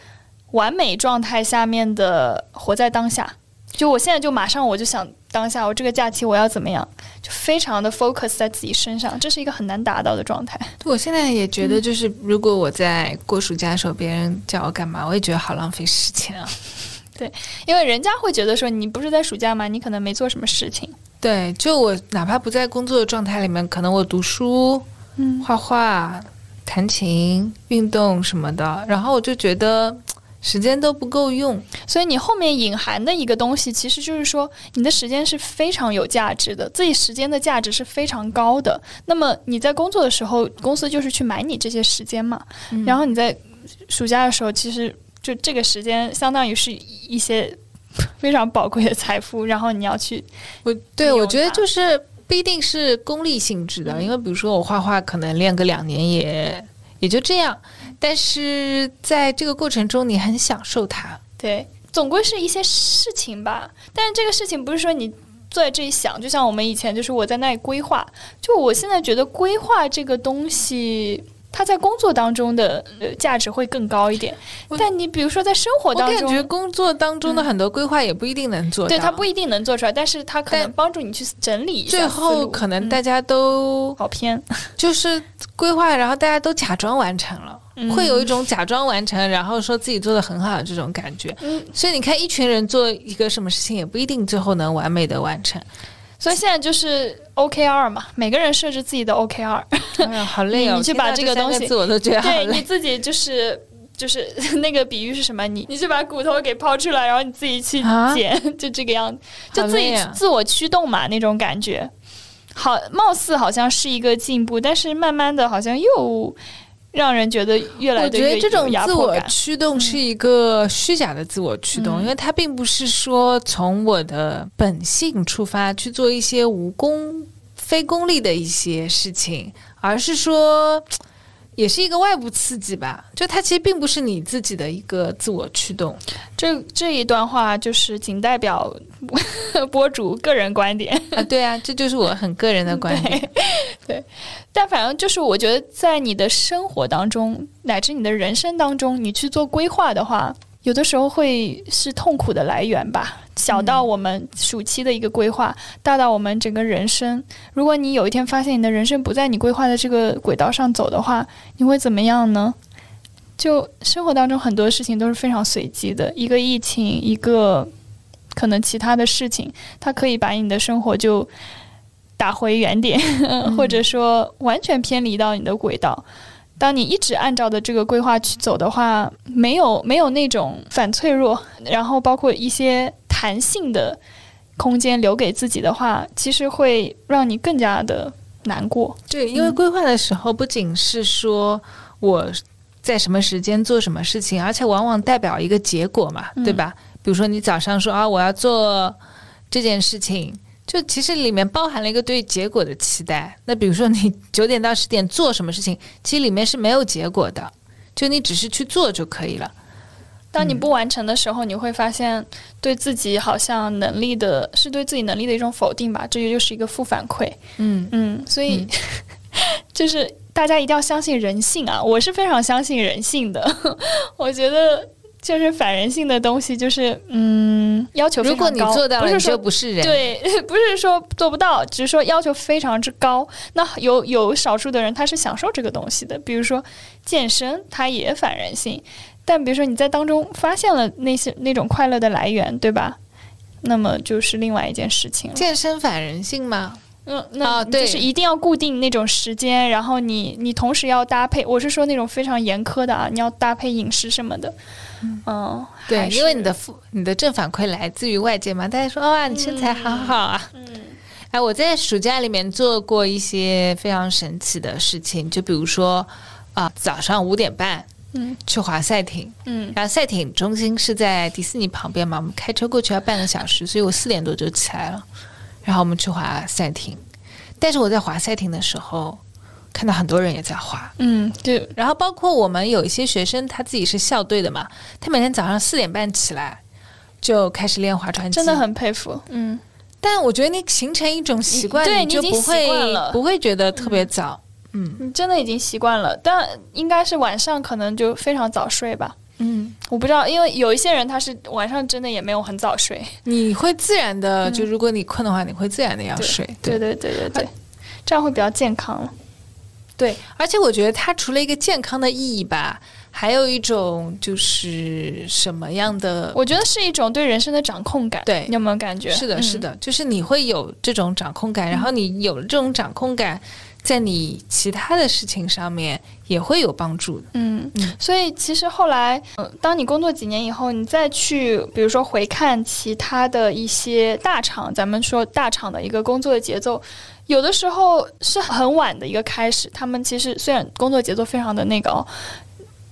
完美状态下面的活在当下。就我现在就马上我就想当下我这个假期我要怎么样，就非常的 focus 在自己身上，这是一个很难达到的状态。我现在也觉得，就是如果我在过暑假的时候，别人叫我干嘛，我也觉得好浪费时间啊。对，因为人家会觉得说你不是在暑假吗？你可能没做什么事情。对，就我哪怕不在工作的状态里面，可能我读书、嗯，画画、弹琴、运动什么的，然后我就觉得。时间都不够用，所以你后面隐含的一个东西，其实就是说你的时间是非常有价值的，自己时间的价值是非常高的。那么你在工作的时候，公司就是去买你这些时间嘛。然后你在暑假的时候，其实就这个时间相当于是一些非常宝贵的财富，然后你要去。我对我觉得就是不一定是功利性质的，因为比如说我画画，可能练个两年也也就这样。但是在这个过程中，你很享受它。对，总归是一些事情吧。但是这个事情不是说你坐在这里想，就像我们以前，就是我在那里规划。就我现在觉得规划这个东西。它在工作当中的价值会更高一点，但你比如说在生活当中，我感觉工作当中的很多规划也不一定能做，对，它不一定能做出来，但是它可能帮助你去整理一下。最后可能大家都好偏，就是规划，然后大家都假装完成了，会有一种假装完成，然后说自己做的很好的这种感觉。嗯，所以你看，一群人做一个什么事情，也不一定最后能完美的完成。所以现在就是 OKR 嘛，每个人设置自己的 OKR。哎呀，好累哦！你去把这个东西，我都觉得对你自己就是就是 那个比喻是什么？你你去把骨头给抛出来，然后你自己去捡，就这个样子，就自己自我驱动嘛，那种感觉。好，貌似好像是一个进步，但是慢慢的好像又。让人觉得越来越我觉得这种自我驱动是一个虚假的自我驱动，因为它并不是说从我的本性出发去做一些无功、非功利的一些事情，而是说。也是一个外部刺激吧，就它其实并不是你自己的一个自我驱动。这这一段话就是仅代表 博主个人观点啊，对啊，这就是我很个人的观 点。对，但反正就是我觉得在你的生活当中，乃至你的人生当中，你去做规划的话。有的时候会是痛苦的来源吧，小到我们暑期的一个规划，大到我们整个人生。如果你有一天发现你的人生不在你规划的这个轨道上走的话，你会怎么样呢？就生活当中很多事情都是非常随机的，一个疫情，一个可能其他的事情，它可以把你的生活就打回原点，或者说完全偏离到你的轨道。当你一直按照的这个规划去走的话，没有没有那种反脆弱，然后包括一些弹性的空间留给自己的话，其实会让你更加的难过。对，因为规划的时候不仅是说我在什么时间做什么事情，而且往往代表一个结果嘛，对吧？比如说你早上说啊，我要做这件事情。就其实里面包含了一个对结果的期待。那比如说你九点到十点做什么事情，其实里面是没有结果的，就你只是去做就可以了。当你不完成的时候，你会发现对自己好像能力的是对自己能力的一种否定吧？这就是一个负反馈。嗯嗯，所以 就是大家一定要相信人性啊！我是非常相信人性的，我觉得。就是反人性的东西，就是嗯，要求如果你做到了，你就不是人。对，不是说做不到，只是说要求非常之高。那有有少数的人，他是享受这个东西的，比如说健身，他也反人性。但比如说你在当中发现了那些那种快乐的来源，对吧？那么就是另外一件事情了。健身反人性吗？嗯，那就是一定要固定那种时间，然后你你同时要搭配，我是说那种非常严苛的啊，你要搭配饮食什么的，嗯，对，因为你的负你的正反馈来自于外界嘛，大家说哇，你身材好好啊。嗯。哎，我在暑假里面做过一些非常神奇的事情，就比如说啊、早上五点半嗯。去滑赛艇，嗯。然后赛艇中心是在迪士尼旁边嘛，我们开车过去要半个小时，所以我四点多就起来了，然后我们去滑赛艇。但是我在滑赛艇的时候，看到很多人也在滑，嗯，对，然后包括我们有一些学生，他自己是校队的嘛，他每天早上四点半起来就开始练划船机，真的很佩服，嗯。但我觉得你形成一种习惯，对你就不会惯了不会觉得特别早。嗯你真的已经习惯了，但应该是晚上可能就非常早睡吧。嗯，我不知道，因为有一些人他是晚上真的也没有很早睡。你会自然的，就如果你困的话，你会自然的要睡。嗯对对对对对，这样会比较健康了。对，而且我觉得它除了一个健康的意义吧，还有一种就是什么样的？我觉得是一种对人生的掌控感。对你有没有感觉？是的，嗯是。的，就是你会有这种掌控感，然后你有了这种掌控感，在你其他的事情上面也会有帮助的。嗯嗯，所以其实后来，呃，当你工作几年以后，你再去，比如说回看其他的一些大厂，咱们说大厂的一个工作的节奏，有的时候是很晚的一个开始。他们其实虽然工作节奏非常的那个哦，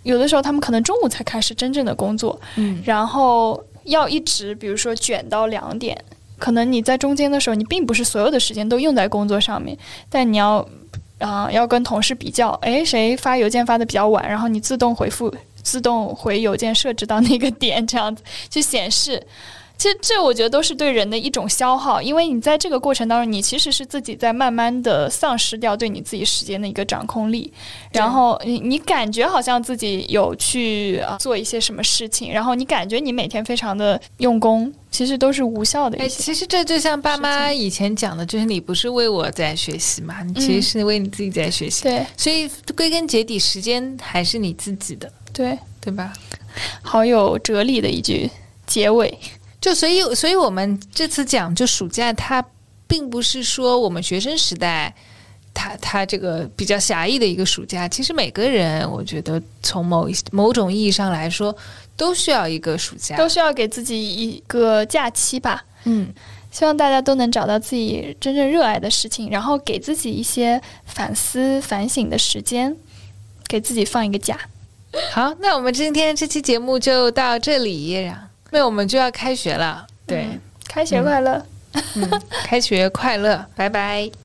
有的时候他们可能中午才开始真正的工作，嗯，然后要一直比如说卷到两点，可能你在中间的时候，你并不是所有的时间都用在工作上面，但你要啊、要跟同事比较，诶，谁发邮件发的比较晚，然后你自动回复，自动回邮件设置到那个点，这样子去显示。其实这我觉得都是对人的一种消耗，因为你在这个过程当中，你其实是自己在慢慢的丧失掉对你自己时间的一个掌控力，然后你你感觉好像自己有去啊做一些什么事情，然后你感觉你每天非常的用功，其实都是无效的哎，一些。其实这就像爸妈以前讲的，就是你不是为我在学习嘛，你其实是为你自己在学习。对所以归根结底，时间还是你自己的，对，对吧？好有哲理的一句结尾。就所以，所以我们这次讲，就暑假，它并不是说我们学生时代，他他这个比较狭义的一个暑假。其实每个人，我觉得从某一某种意义上来说，都需要一个暑假。都需要给自己一个假期吧。嗯，希望大家都能找到自己真正热爱的事情，然后给自己一些反思、反省的时间，给自己放一个假。好，那我们今天这期节目就到这里，那我们就要开学了。对，嗯开学快乐！嗯，开学快乐，拜拜。